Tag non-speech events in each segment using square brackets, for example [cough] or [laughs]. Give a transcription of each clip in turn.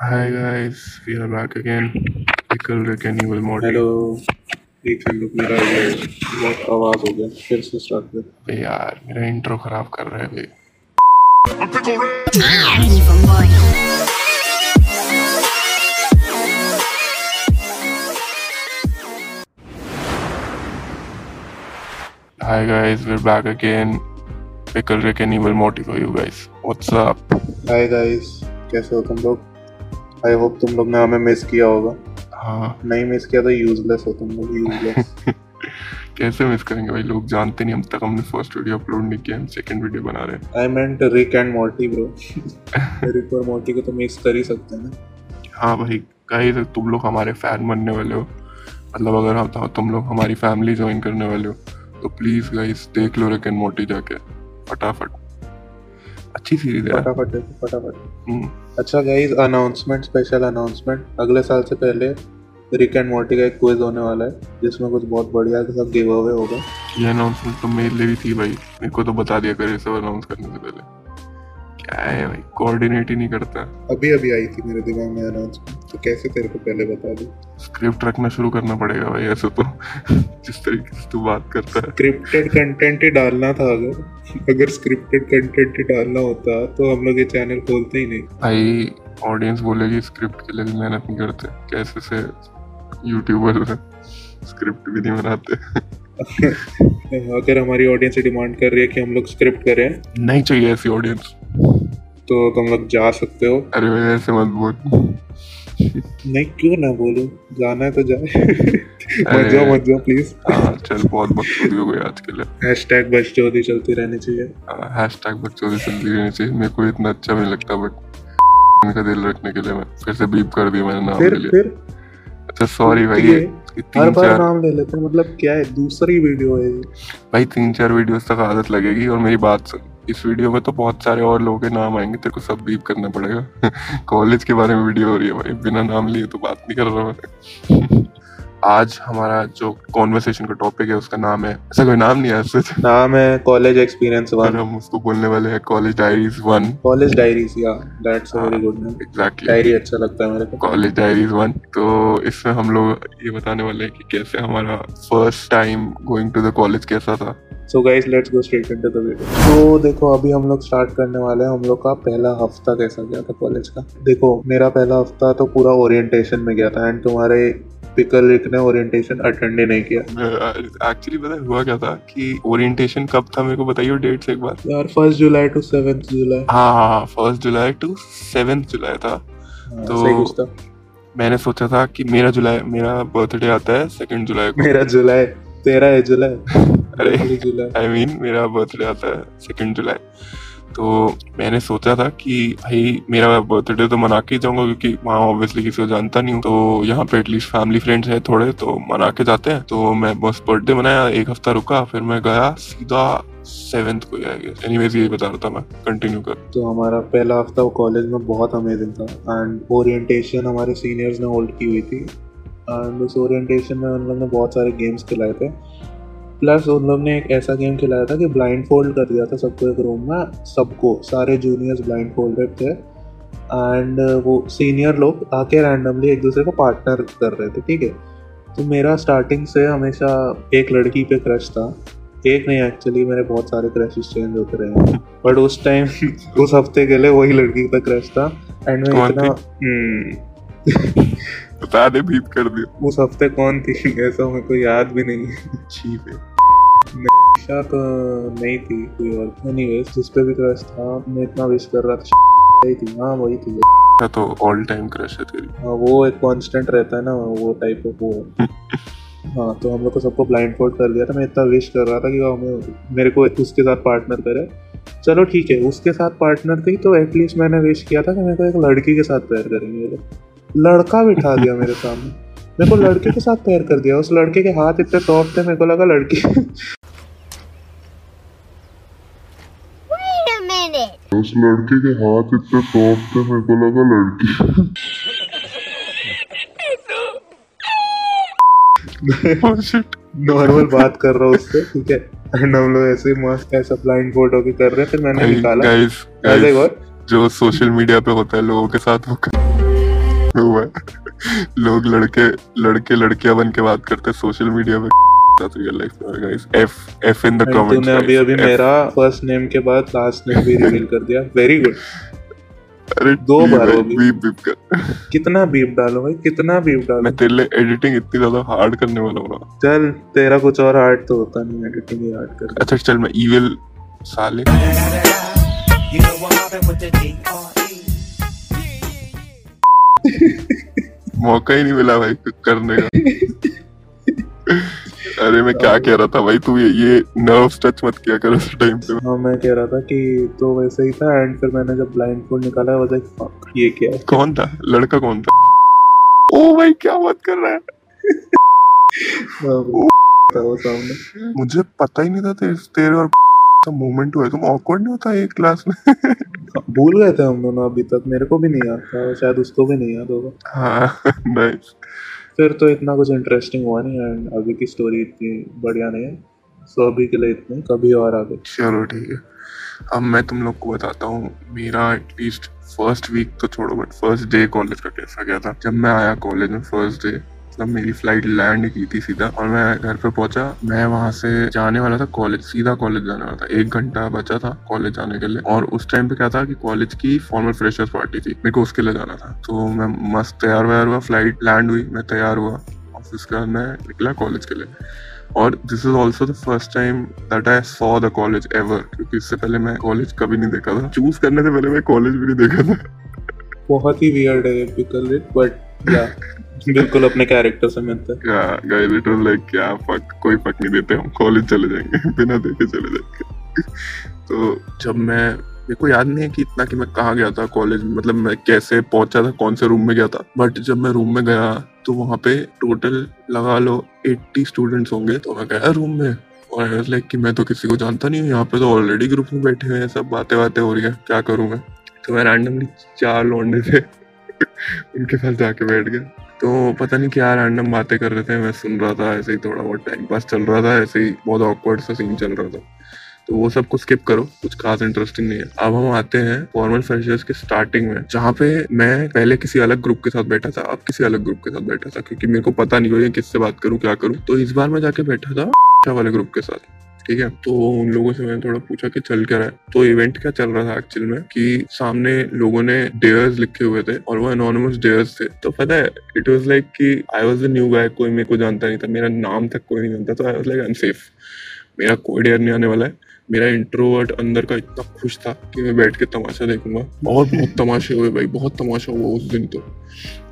Hi guys, we are back again. Pickle Rick and Evil Morty. Hello एक second रुक मेरा ये बहुत आवाज़ हो गया फिर से स्टार्ट कर अबे यार मेरा इंट्रो खराब कर रहा है बे. Hi guys, we're back again. Pickle Rick and Evil Morty for you guys. What's up? Hi guys कैसे हो तुम लोग आई होप तुम लोग ने हमें मिस किया होगा। हाँ। नहीं मिस किया तो यूजलेस हो तुम लोग यूजलेस [laughs] कैसे मिस करेंगे भाई? लोग जानते नहीं हम तक हमने फ़र्स्ट वीडियो अपलोड नहीं किया हम सेकंड वीडियो बना रहे हैं। I meant Rick and Morty bro Rick और मॉर्टी को तो मिस कर ही सकते हैं ना। हाँ भाई गाइस तुम लोग हमारे फ़ैन बनने वाले हो। मतलब अगर हम तो तुम लोग हमारी फैमिली ज्वाइन करने वाले हो तो प्लीज़ गाइस देख लो रिक एंड मोटी जाके। फटाफट। अच्छी सीरीज़ है फटाफट देखो फटाफट। हम्म, अच्छा गाइस अनाउंसमेंट स्पेशल अनाउंसमेंट अगले साल से पहले रिक एंड मॉर्टी का एक क्विज होने वाला है जिसमें कुछ बहुत बढ़िया सब गिव अवे होगा ये अनाउंसमेंट तो मेरे लिए भी थी भाई। मेरे को तो बता दिया करे सब अनाउंस करने से पहले। क्या है भाई? कोऑर्डिनेट ही नहीं करता। अभी अभी आई थी मेरे दिमाग में अनाउंसमेंट तो कैसे तेरे को पहले बता दूँ? स्क्रिप्ट रखना शुरू करना पड़ेगा भाई ऐसे तो। [laughs] जिस तरीके से तू बात करता है। स्क्रिप्टेड कंटेंट ही डालना था अगर। अगर स्क्रिप्टेड कंटेंट डालना होता तो हम लोग ये चैनल खोलते ही नहीं। भाई ऑडियंस बोलेगी स्क्रिप्ट के लिए भी मेहनत नहीं करते। कैसे से यूट्यूबर स्क्रिप्ट भी नहीं बनाते? [laughs] अगर हमारी ऑडियंस डिमांड कर रही है कि हम लोग स्क्रिप्ट करें। नहीं चाहिए ऐसी ऑडियंस तो तुम लोग जा सकते हो। अरे भाई ऐसे मत बोल। नहीं क्यों ना बोलूँ? जाना है तो जाए। [laughs] मत जाओ मत जाओ प्लीज़ हाँ चल बहुत बकचोदी हो गई आज के लिए। हैश टैग बचचोदी चलती रहनी चाहिए। हैश टैग बकचोदी चलती रहनी चाहिए। मेरे को इतना अच्छा नहीं लगता बट का दिल रखने के लिए मैं फिर से बीप कर दिया मैंने नाम फिर ले लिया फिर? अच्छा सॉरी भाई हर बार नाम ले लेते हैं। मतलब क्या है? दूसरी वीडियो है भाई तीन चार वीडियोस तक आदत लगेगी और मेरी बात सुन। इस वीडियो में तो बहुत सारे और लोगों के नाम आएँगे, तेरे को सब बीप करना पड़ेगा। [laughs] कॉलेज के बारे में वीडियो हो रही है भाई, बिना नाम लिए तो बात नहीं कर रहा मैं। आज हमारा जो कॉन्वर्सेशन का टॉपिक है उसका नाम है ऐसा कोई नाम नहीं है ऐसे नाम है कॉलेज एक्सपीरियंस वन हम उसको बोलने वाले हैं college diaries one college diaries या that's a very good name exactly diary अच्छा लगता है मेरे को। कॉलेज डायरीज वन तो इसमें हम लोग ये बताने वाले हैं कि कैसे हमारा first time going to the college कैसा था। So guys let's go straight into the video तो देखो अभी हम लोग स्टार्ट करने वाले हैं हम लोग का पहला हफ़्ता कैसा गया था कॉलेज का। देखो मेरा पहला हफ़्ता तो पूरा ओरिएंटेशन में गया था एंड तुम्हारे पिकल रिक ने ओरिएंटेशन अटेंड ही नहीं किया। एक्चुअली पता हुआ क्या था कि ओरिएंटेशन कब था मेरे को बताइए डेट्स एक बार। यार first July to seventh July हाँ हाँ हाँ first July to seventh July था। हाँ, तो- मैंने सोचा था कि मेरा जुलाई मेरा बर्थडे आता है सेकंड जुलाई को। मेरा जुलाई तेरा है जुलाई [laughs] अरे जुलाई आई मीन मेरा बर्थडे आता है सेकंड जुलाई तो मैंने सोचा था कि भाई, मेरा बर्थडे तो मना के जाऊँगा, क्योंकि वहाँ ऑब्वियसली किसी को जानता नहीं हूँ। तो यहाँ पे एटलीस्ट फैमिली फ्रेंड्स हैं थोड़े तो मना के जाते हैं। तो मैं बस बर्थडे मनाया, एक हफ़्ता रुका, फिर मैं गया सीधा सेवेंथ को गेस एनीवेज यही बता रहा था मैं। कंटिन्यू कर। तो हमारा पहला हफ़्ता वो कॉलेज में बहुत अमेजिंग था। एंड ओरिएंटेशन हमारे सीनियर्स ने होल्ड की हुई थी। एंड उस ओरिएंटेशन में उन लोग ने बहुत सारे गेम्स खिलाए थे। प्लस उन लोग ने एक ऐसा गेम खिलाया था कि ब्लाइंड फोल्ड कर दिया था सबको एक रूम में सबको सारे जूनियर्स ब्लाइंड फोल्डेड थे एंड वो सीनियर लोग आके रैंडमली एक दूसरे को पार्टनर कर रहे थे ठीक है? तो मेरा स्टार्टिंग से हमेशा एक लड़की पे क्रश था। एक नहीं एक्चुअली मेरे बहुत सारे क्रशेस चेंज होते रहे हैं। बट उस टाइम [laughs] उस हफ़्ते के लिए वही लड़की पे क्रश था। एंड मैं इतना [laughs] बता दे बीप कर दिया उस हफ़्ते कौन थी? ऐसा मेरे को याद भी नहीं है। निशा तो नहीं थी कोई और। एनीवेज जिस पे भी क्रश था मैं इतना विश कर रहा था। वही थी। हाँ वही थी। तो ऑल टाइम क्रश है तेरी। हाँ वो एक कांस्टेंट रहता है ना वो टाइप ऑफ़ वो। हाँ तो हम लोग को सबको ब्लाइंड फोल्ड कर दिया था। मैं इतना विश कर रहा था कि वो हमें मेरे को उसके साथ पार्टनर करे। चलो ठीक है उसके साथ पार्टनर थी तो एटलीस्ट मैंने विश किया था कि मेरे को एक लड़की के साथ पैर करेंगे। ये लोग लड़का बिठा दिया मेरे सामने। मेरे को लड़के के साथ पैर कर दिया। उस लड़के के हाथ इतने सॉफ्ट थे मेरे को लगा लड़की. उस लड़के के हाथ इतने सॉफ्ट थे मेरे को लगा लड़की। नॉर्मल बात कर रहा हूँ उससे ठीक है? एंड हम लोग ऐसे मस्त ऐसा ब्लाइंड फोल्ड होके कर रहे हैं फिर मैंने निकाला। जो सोशल मीडिया पे होता है लोगों के साथ वो कर- है लोग लड़के लड़के लड़कियाँ बन के बात करते हैं सोशल मीडिया पे। रियल लाइफ में guys F F in the comments तूने अभी अभी मेरा फ़र्स्ट नेम के बाद लास्ट नेम भी रिवील कर दिया। वेरी गुड अरे दो बार भाई, गई। बीप बीप कर। कितना बीप डालो भाई कितना बीप डालो? मैं तेरे लिए एडिटिंग इतनी ज़्यादा हार्ड करने वाला हूँ ना। चल तेरा कुछ और आर्ट तो होता नहीं एडिटिंग ही आर्ट कर अच्छा चल मैं इविल साले You know I'm mobbing with the D.R.E. मौका ही नहीं मिला भाई कुछ करने का। अरे मैं क्या कह रहा था भाई तू ये ये नर्व्स टच मत किया कर उस टाइम पे। हाँ मैं कह रहा था कि तो वैसे ही था एंड फिर मैंने जब ब्लाइंड फोल्ड निकाला वाज लाइक ये क्या है? कौन था? लड़का कौन था? ओ भाई क्या बात कर रहा है? हाँ, मुझे पता ही नहीं था तेरे और का मोमेंट हुआ तुम ऑकवर्ड नहीं होता एक क्लास में? [laughs] भूल गए थे हम दोनों अभी तक। मेरे को भी नहीं याद था शायद उसको भी नहीं याद होगा। हाँ नाइस फिर तो इतना कुछ इंटरेस्टिंग हुआ नहीं एंड आगे की स्टोरी इतनी बढ़िया नहीं है। सो अभी के लिए इतनी कभी और आगे। चलो ठीक है। अब मैं तुम लोग को बताता हूँ मेरा एटलीस्ट फ़र्स्ट वीक तो छोड़ो बट फ़र्स्ट डे कॉलेज का कैसा गया था? जब मैं आया कॉलेज में फ़र्स्ट डे मतलब मेरी फ़्लाइट लैंड की थी सीधा और मैं घर पे पहुँचा। मैं वहाँ से जाने वाला था कॉलेज सीधा कॉलेज जाने वाला था। एक घंटा बचा था कॉलेज जाने के लिए। और उस टाइम पे क्या था कि कॉलेज की फॉर्मल फ्रेशर्स पार्टी थी। मेरे को उसके लिए जाना था। तो मैं मस्त तैयार वैयार हुआ फ़्लाइट लैंड हुई, मैं तैयार हुआ। ऑफ़िस का मैं निकला कॉलेज के लिए। और this is also the first time that I saw the college ever क्योंकि इससे पहले मैं कॉलेज कभी नहीं देखा था। चूज़ करने से पहले मैं कॉलेज भी नहीं देखा था। बहुत ही वियर्ड है पिकल इट बट या बिल्कुल अपने कैरेक्टर से मिलता है। क्या गाइस इट वाज लाइक क्या फक कोई फक नहीं देते हम कॉलेज चले जाएँगे [laughs] बिना देखे चले जाएँगे। [laughs] तो जब मैं मेरे को याद नहीं है कि इतना कि मैं कहाँ गया था कॉलेज में मतलब मैं कैसे पहुँचा था कौन से रूम में गया था। बट जब मैं रूम में गया तो वहाँ पे टोटल लगा लो 80 स्टूडेंट्स होंगे तो मैं गया रूम में। और लाइक कि मैं तो किसी को जानता नहीं हूँ यहाँ पे तो ऑलरेडी ग्रुप में बैठे हुए हैं सब बातें बातें हो रही है क्या करूँ मैं? तो मैं रैंडमली चार लौंडे थे। उनके पास जाके बैठ गया तो पता नहीं क्या रैंडम बातें कर रहे थे। मैं सुन रहा था, ऐसे ही थोड़ा बहुत टाइम पास चल रहा था, ऐसे ही बहुत ऑकवर्ड सा सीन चल रहा था। तो वो सबको स्किप करो, कुछ खास इंटरेस्टिंग नहीं है। अब हम आते हैं फॉर्मल फ्रेशर्स के स्टार्टिंग में, जहाँ पे मैं पहले किसी अलग ग्रुप के साथ बैठा था, अब किसी अलग ग्रुप के साथ बैठा था, क्योंकि मेरे को पता नहीं हुआ किससे बात करूँ, क्या करूँ। तो इस बार मैं जाके बैठा था [laughs] वाले ग्रुप के साथ। ठीक है? तो उन लोगों से मैंने थोड़ा पूछा कि चल क्या रहा है? तो इवेंट क्या चल रहा था एक्चुअल में? कि सामने लोगों ने डेयर्स लिखे हुए थे और वो एनोनिमस डेयर्स थे। तो पता है इट वाज लाइक कि I was the new guy कोई मेरे को जानता नहीं था। मेरा नाम तक कोई नहीं जानता तो आई वॉज़ लाइक अनसेफ मेरा कोई डेयर नहीं आने वाला है। मेरा इंट्रोवर्ट अंदर का इतना खुश था कि मैं बैठ के तमाशा देखूँगा। और बहुत तमाशे हुए भाई, बहुत तमाशा हुआ उस दिन तो।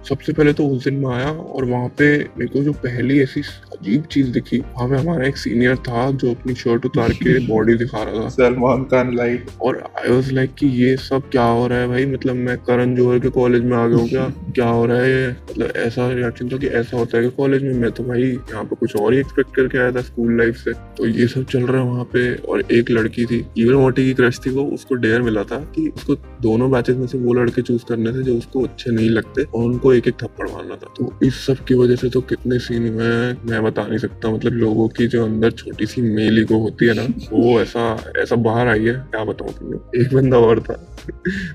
सबसे पहले तो उस दिन में आया और वहाँ पे मेरे को जो पहली ऐसी अजीब चीज़ दिखी वहाँ पे हमारा एक सीनियर था जो अपनी शर्ट उतार के [laughs] बॉडी दिखा रहा था। सलमान खान लाइट और आई वाज लाइक कि ये सब क्या हो रहा है भाई? मतलब मैं करण जोहर के कॉलेज में आ गया हूँ क्या? [laughs] क्या हो रहा है मतलब ऐसा रिएक्शन था कि ऐसा होता है कि कॉलेज में मैं तो भाई यहाँ पे कुछ और ही एक्सपेक्ट करके आया था स्कूल लाइफ से। तो ये सब चल रहा है वहाँ पे और एक लड़की थी इवन मोटी की क्रश थी वो उसको डेयर मिला था कि उसको दोनों बैचेस में से वो लड़के चूज़ करने थे जो उसको अच्छे नहीं लगते और उनको एक एक थप्पड़ मारना था। तो इस सब की वजह से तो कितने सीन हुए हैं मैं बता नहीं सकता। मतलब लोगों की जो अंदर छोटी सी मेल ईगो होती है ना वो ऐसा ऐसा बाहर आई है क्या बताऊँ तुम लोग एक बंदा और था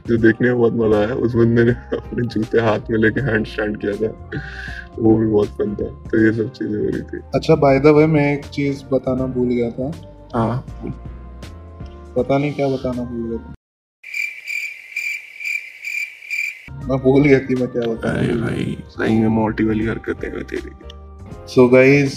जो देखने में बहुत मज़ा आया। उस बंदे ने अपने जूते हाथ में लेके हैंड स्टैंड किया था। वो भी बहुत फन था। तो ये सब चीज़ें हो रही थी। अच्छा बाय द वे मैं एक चीज़ बताना भूल गया था। हाँ। पता नहीं क्या बताना भूल गया था। मैं भूल गया कि मैं क्या बताया भाई, सही में मोटी वाली हरकतें हैं तेरी। सो गाइज़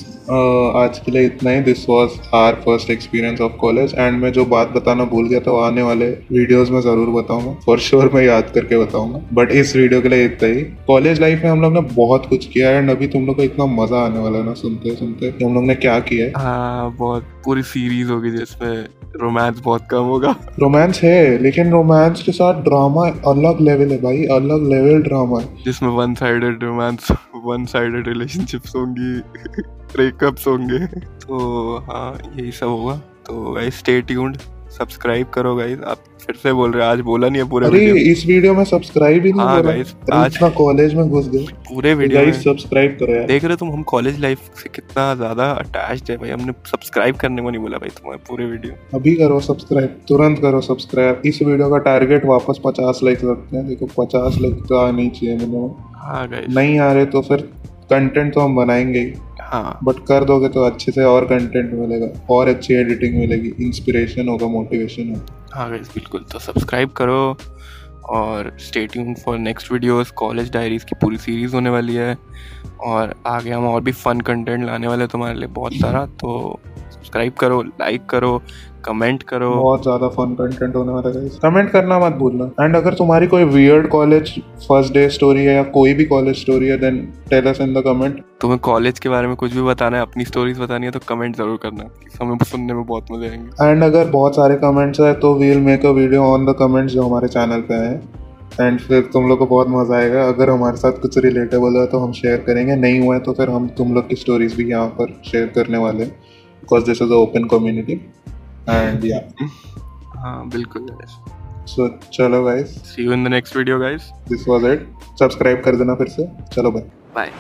आज के लिए इतना ही. This was our first experience of college and मैं जो बात बताना भूल गया था वो आने वाले वीडियोस में ज़रूर बताऊँगा. फॉर श्योर मैं याद करके बताऊँगा. बट इस वीडियो के लिए इतना ही. कॉलेज लाइफ में हम लोग ने बहुत कुछ किया है एंड अभी तुम लोग को इतना मज़ा आने वाला है ना सुनते सुनते. हम लोग ने क्या किया है? हाँ बहुत पूरी सीरीज़ होगी जिसमें रोमांस बहुत कम होगा. रोमांस है लेकिन रोमांस के साथ ड्रामा अलग लेवल है भाई. अलग लेवल ड्रामा है. जिसमें one sided romance one sided relationships होंगी ब्रेकअप्स होंगे। तो हाँ यही सब होगा। तो आई स्टे ट्यून्ड सब्सक्राइब करो गाइस आप फिर से बोल रहे हैं आज बोला नहीं है पूरे अरे इस वीडियो में सब्सक्राइब ही नहीं हाँ, अरे आज- इतना कॉलेज में घुस गए। पूरे वीडियो गाइस सब्सक्राइब करो यार। देख रहे हो तुम हम कॉलेज लाइफ से कितना ज़्यादा अटैच्ड है भाई। हमने सब्सक्राइब करने को नहीं बोला भाई तुम्हारे पूरे वीडियो अभी करो सब्सक्राइब तुरंत करो सब्सक्राइब इस वीडियो का टारगेट वापस पचास लाइक रखते हैं। देखो पचास लाइक तो आना चाहिए मिनिमम हाँ गाइस नहीं आ रहे तो फिर कंटेंट तो हम बनाएँगे ही। हाँ। बट कर दोगे तो अच्छे से और कंटेंट मिलेगा और अच्छी एडिटिंग मिलेगी इंस्पिरेशन होगा मोटिवेशन होगा। हाँ गाइस बिल्कुल। तो सब्सक्राइब करो और stating tune for next videos college diaries की पूरी सीरीज़ होने वाली है। और आगे हम और भी फन कंटेंट लाने वाले हैं तुम्हारे लिए बहुत सारा। तो सब्सक्राइब करो लाइक करो कमेंट करो। बहुत ज़्यादा फन कंटेंट होने वाला है कमेंट करना मत भूलना। एंड अगर तुम्हारी कोई weird college first day story है या कोई भी कॉलेज स्टोरी है then tell us in the comment तुम्हें कॉलेज के बारे में कुछ भी बताना है अपनी स्टोरीज बतानी है तो कमेंट ज़रूर करना। हमें सुनने में बहुत मज़े आएँगे। एंड अगर बहुत सारे कमेंट्स है तो we'll make a video on the comments जो हमारे चैनल पे हैं एंड फिर तुम लोग को बहुत मज़ा आएगा। अगर हमारे साथ कुछ रिलेटेबल है तो हम शेयर करेंगे। नहीं हुआ है तो फिर हम तुम लोग की स्टोरीज भी यहाँ पर शेयर करने वाले हैं। Because this is an open community. And yeah. हाँ बिल्कुल सो चलो guys see you in the next video guys this was it subscribe कर देना फिर से. चलो बाय बाय